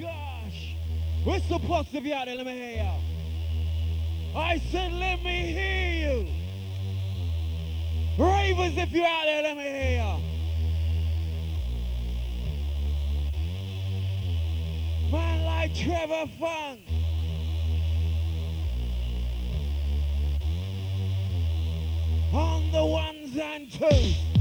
gosh. We're supposed to be out there. Let me hear y'all. I said, let me hear you. Ravers, if you're out there, let me hear y'all. Man like Trevor Fung. On the ones and twos.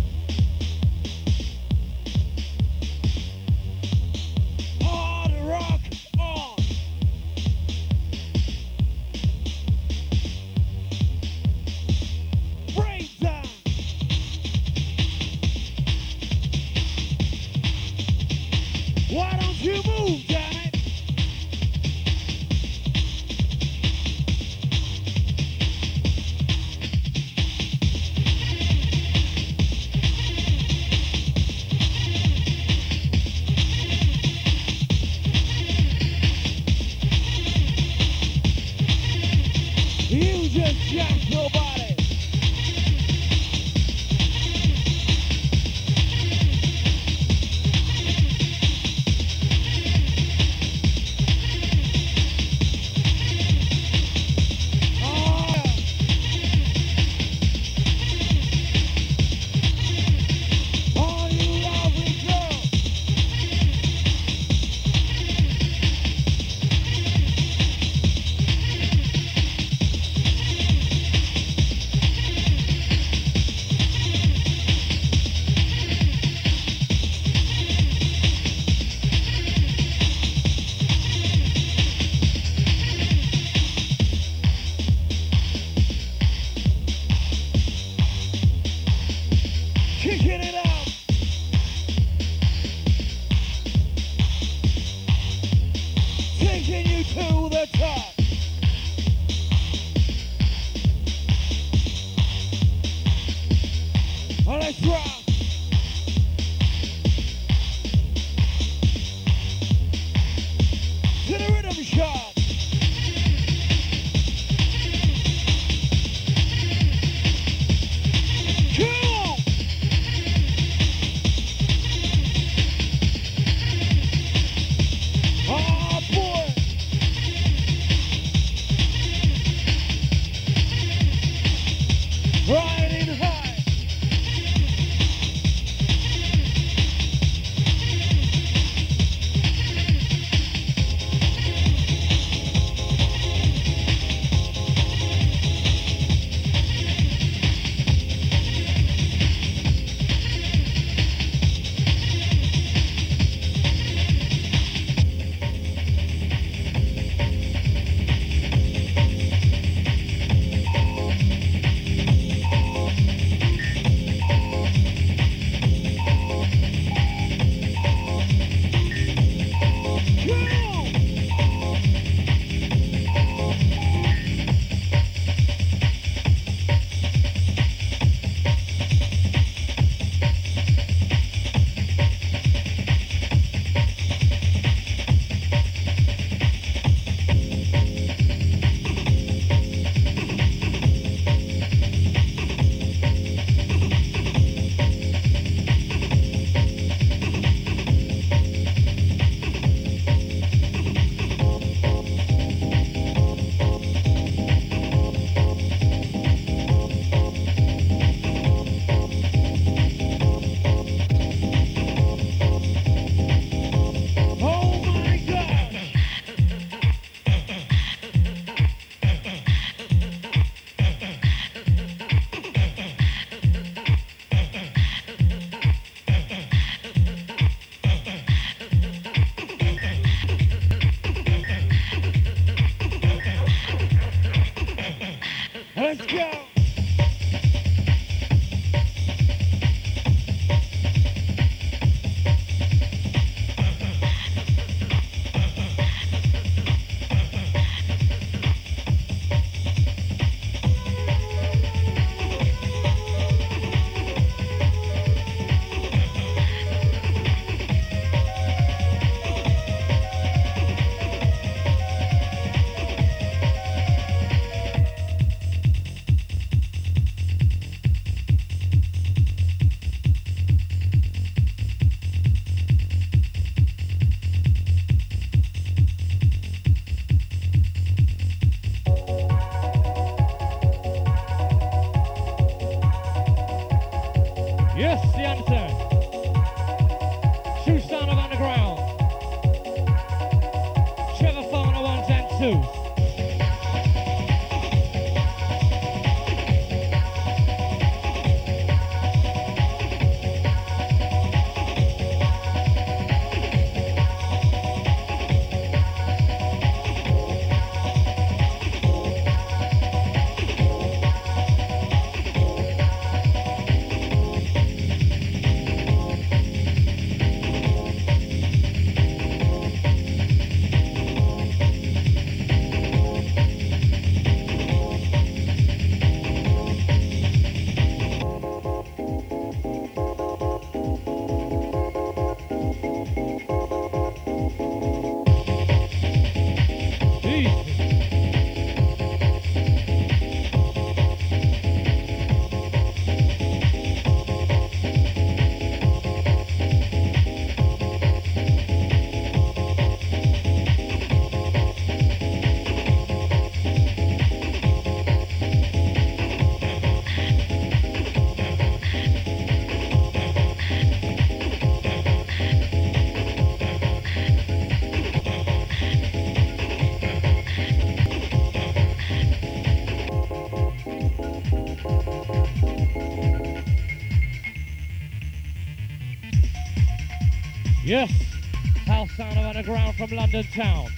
Underground from London Town.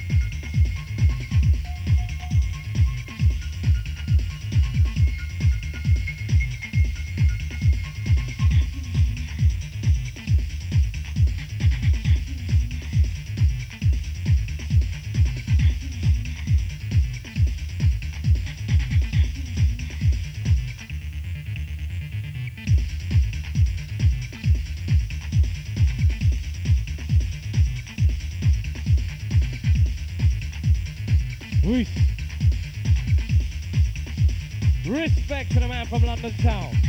Man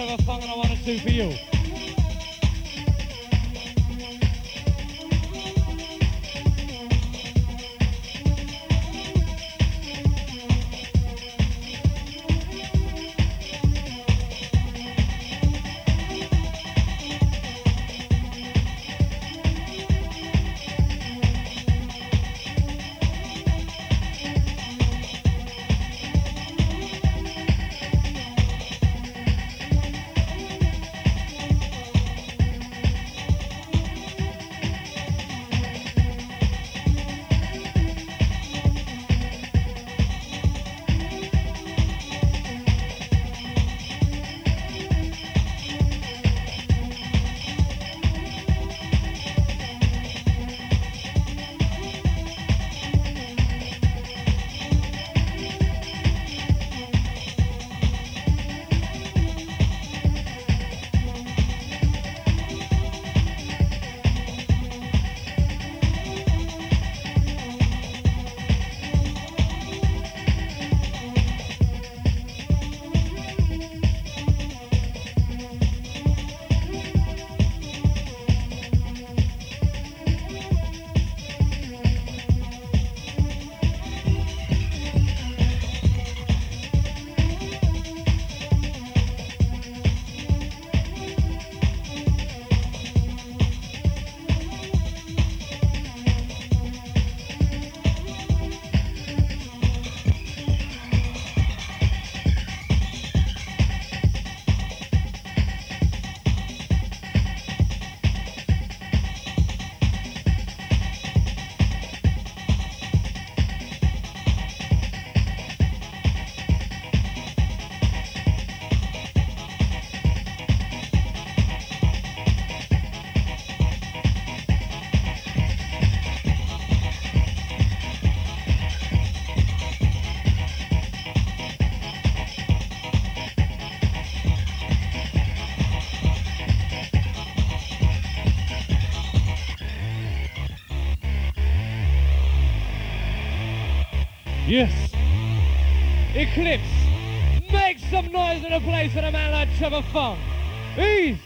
the man like Trevor I want to do for you. Eclipse. Make some noise in the place for a man like Trevor Fung. Ease.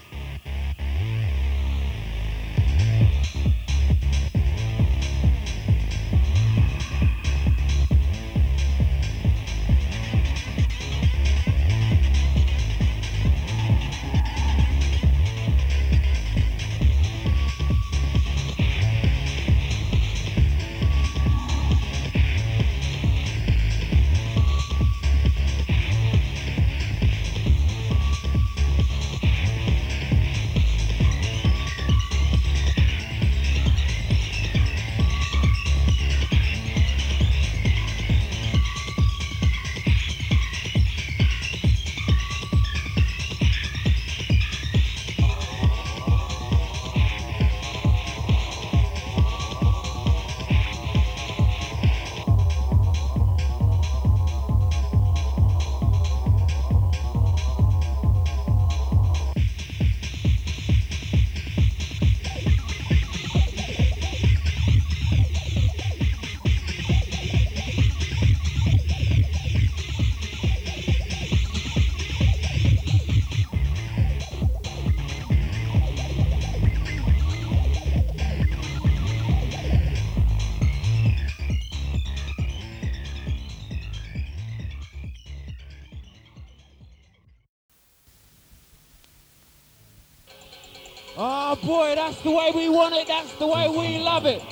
boy. That's the way we want it. That's the way we love it.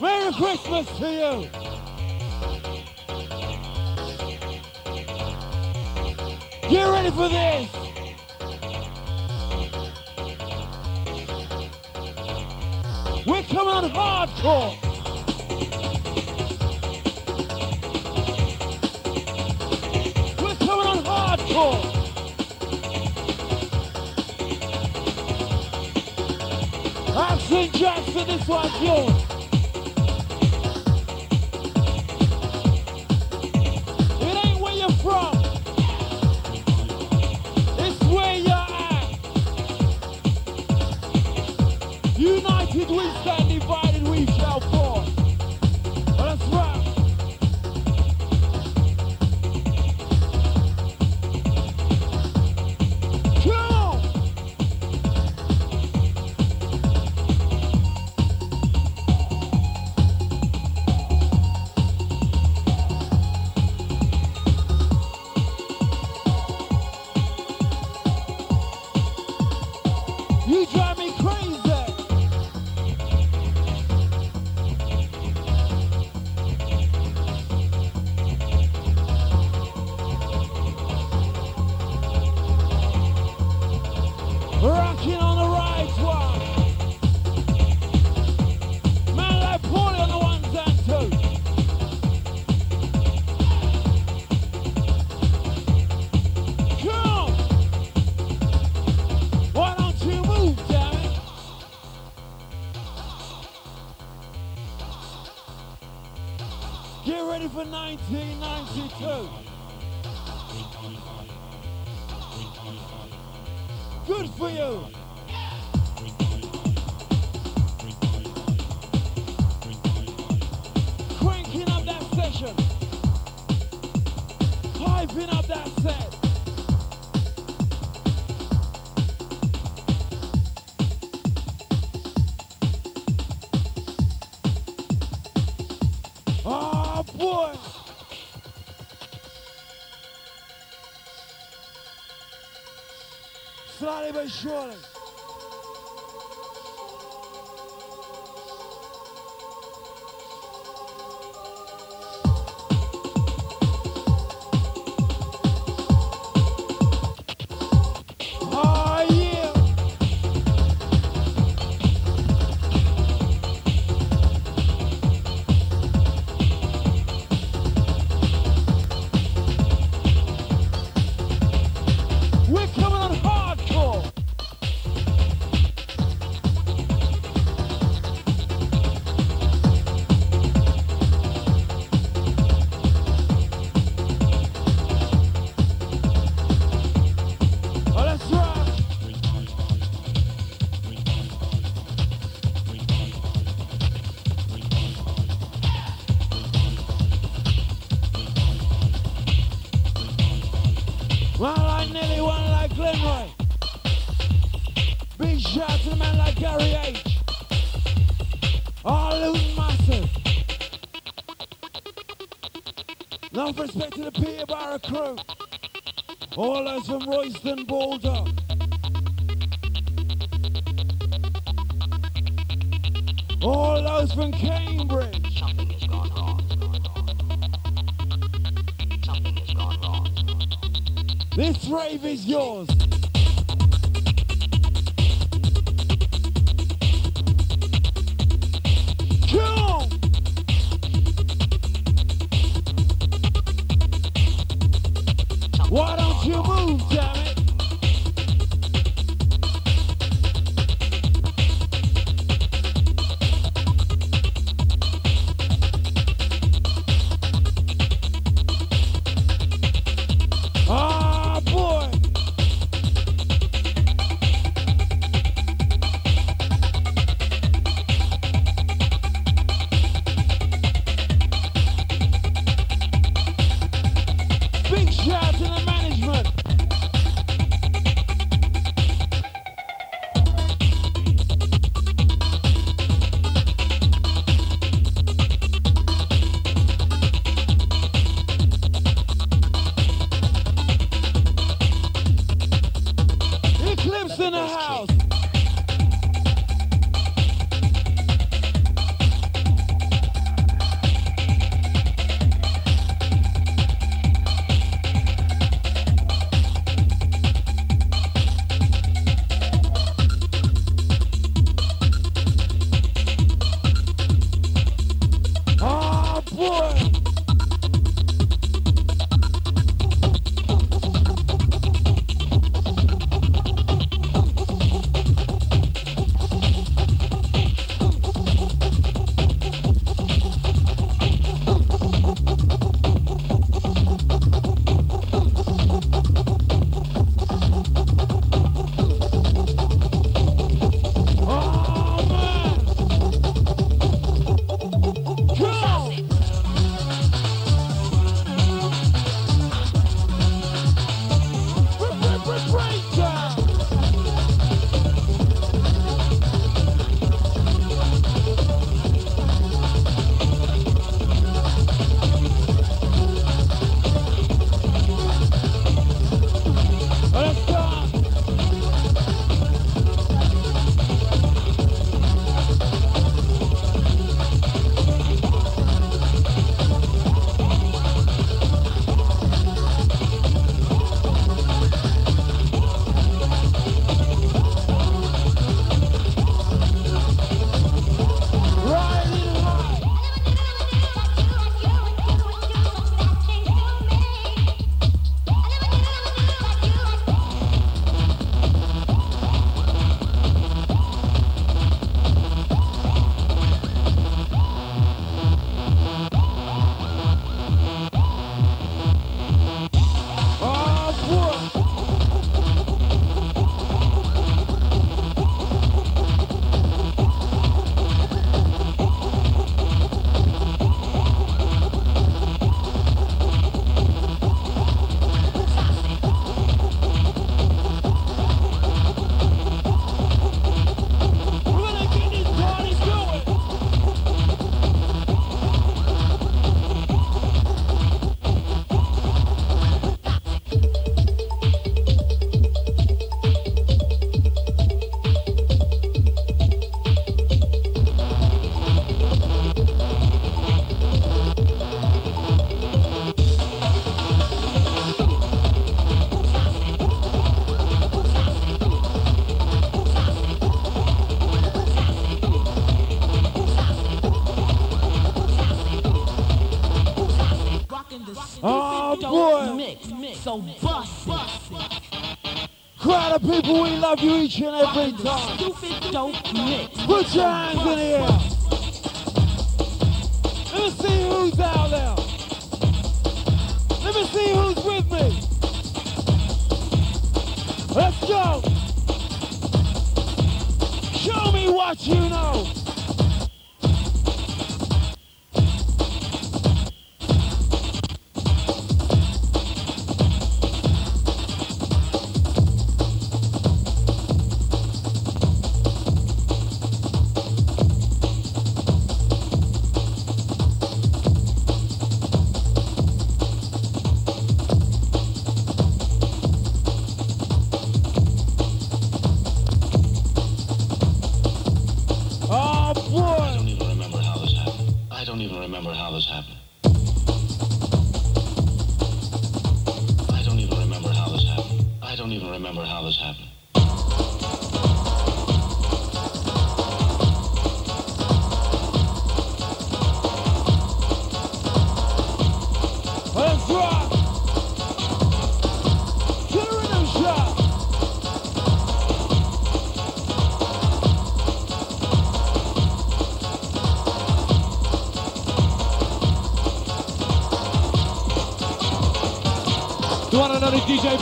Merry Christmas to you. You ready for this? We're coming on hardcore. We're coming on hardcore. King for this one, yours. All those from Cambridge. Something has gone wrong. Something has gone wrong. This rave is yours. gone busted. Crowd of people, we love you each and every time. Stupid, dope mix. Put your hands in the air.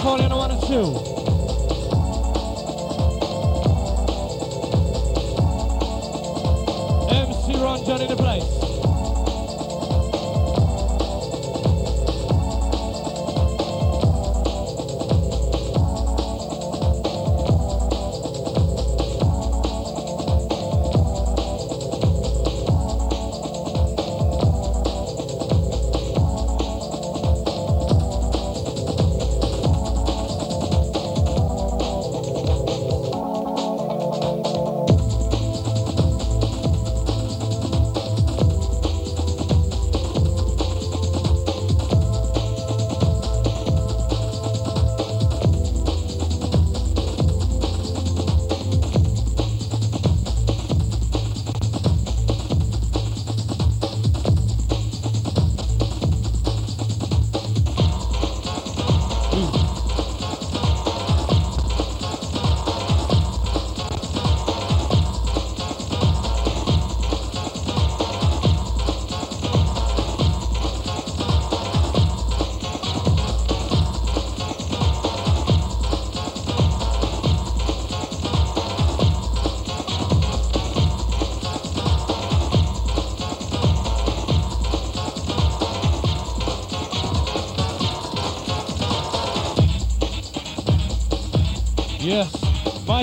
calling one and two.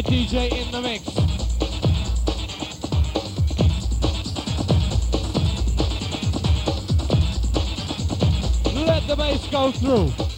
by DJ in the mix. Let the bass go through.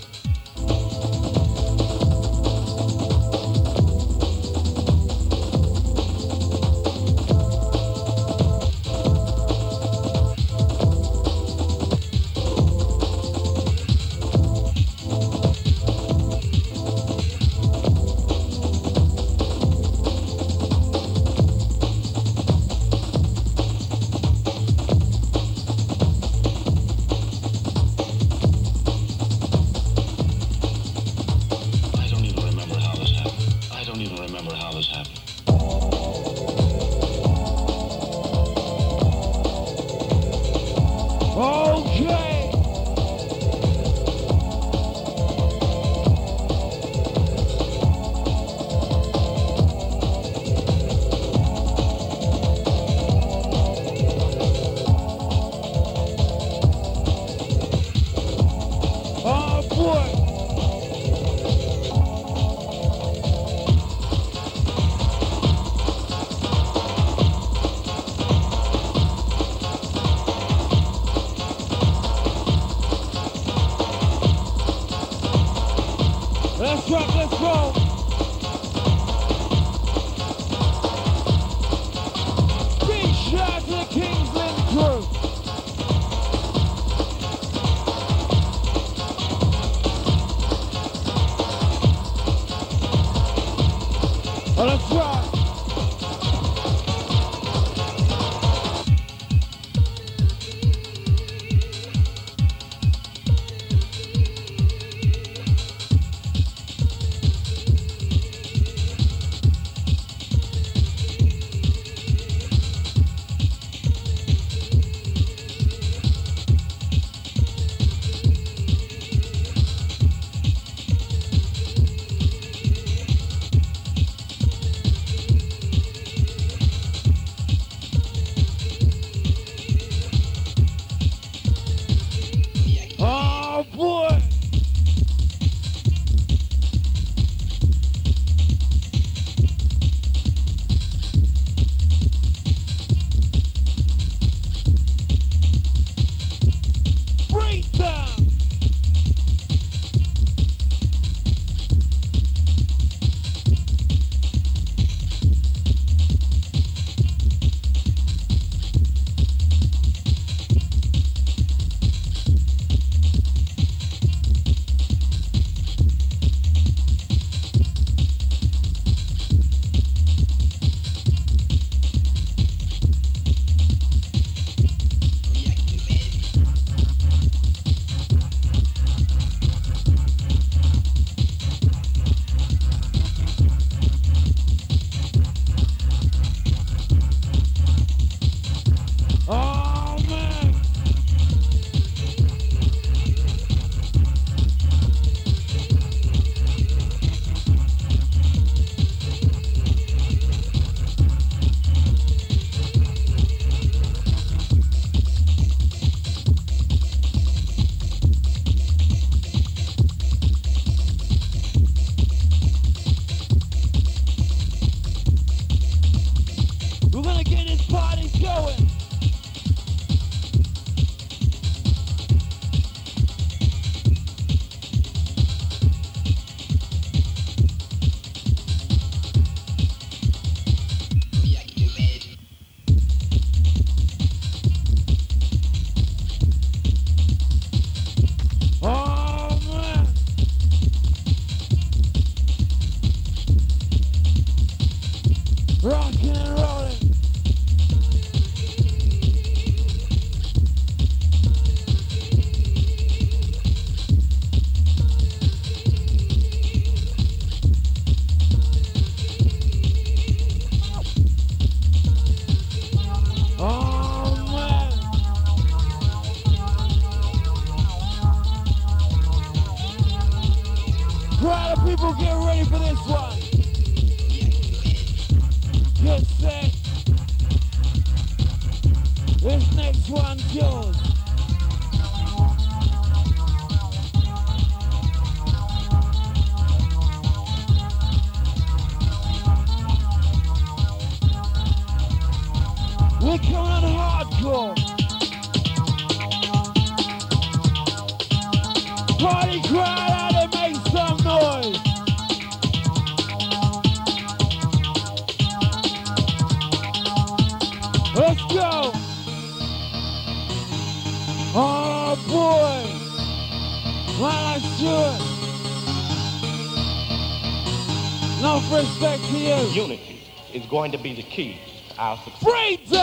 going to be the key to our success.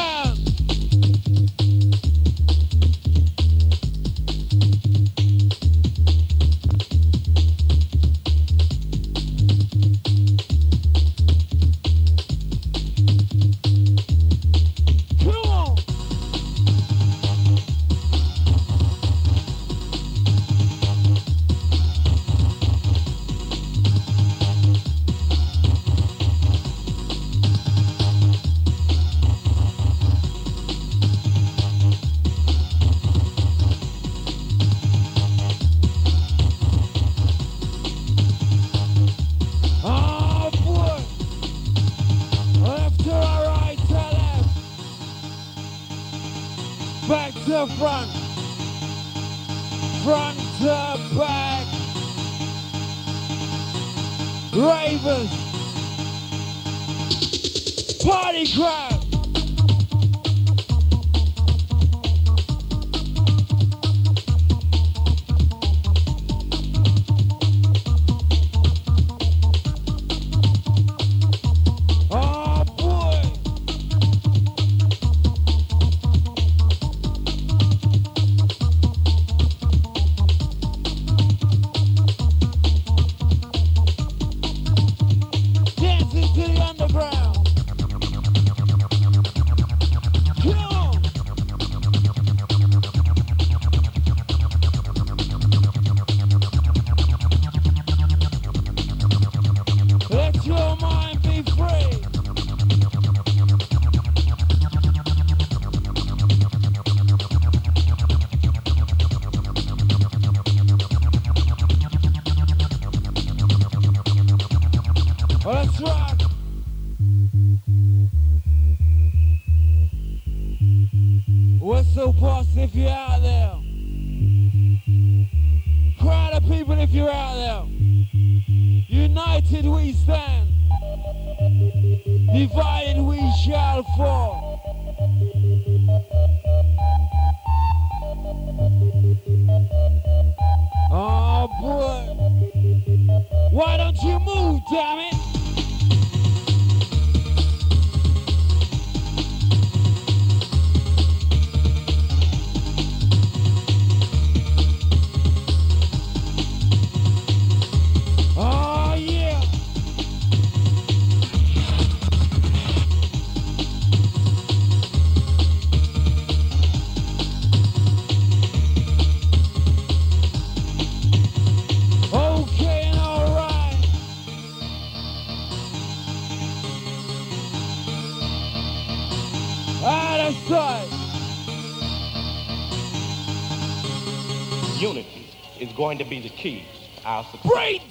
back to front. Front to back. ravers, Party crowd. going to be the key to our success. Break.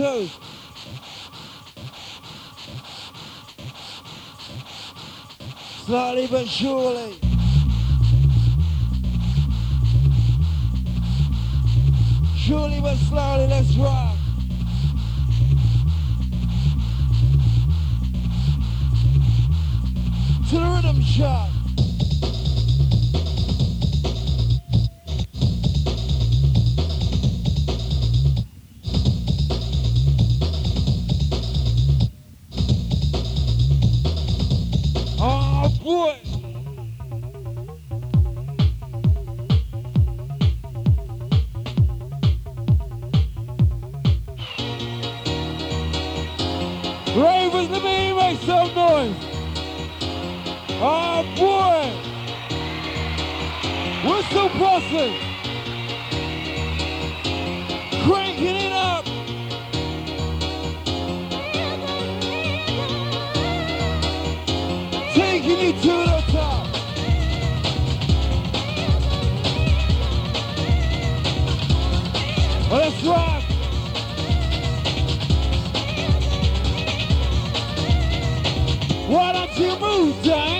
too. Slowly but surely. Rave with the me, make some noise. Oh boy! We're so blessed. you move, Jack.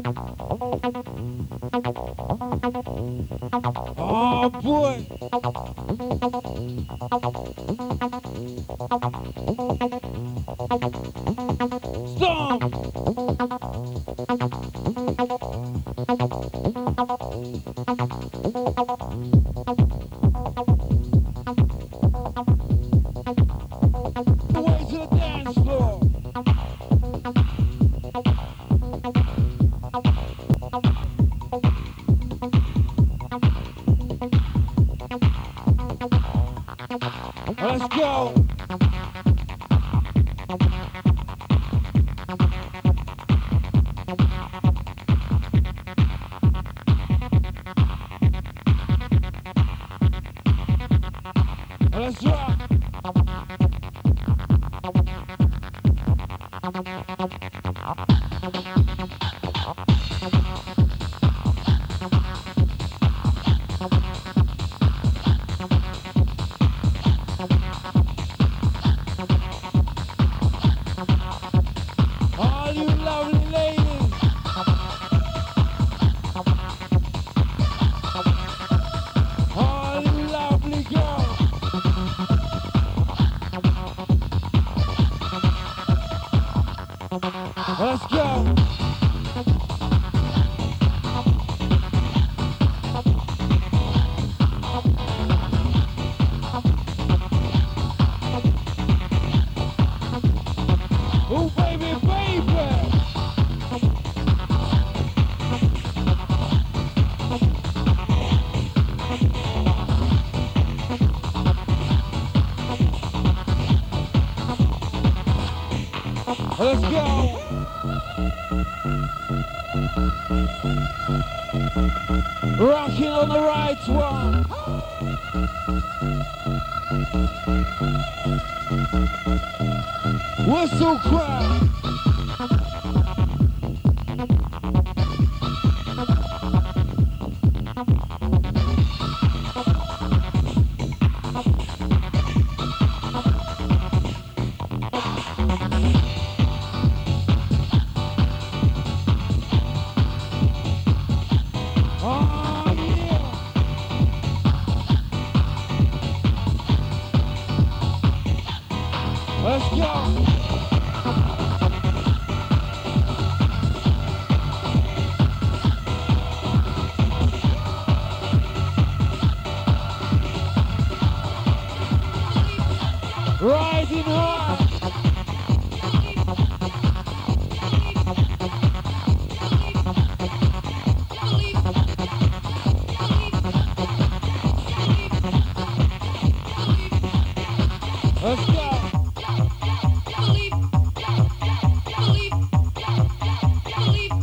Rising high.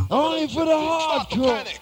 Only for the hardcore.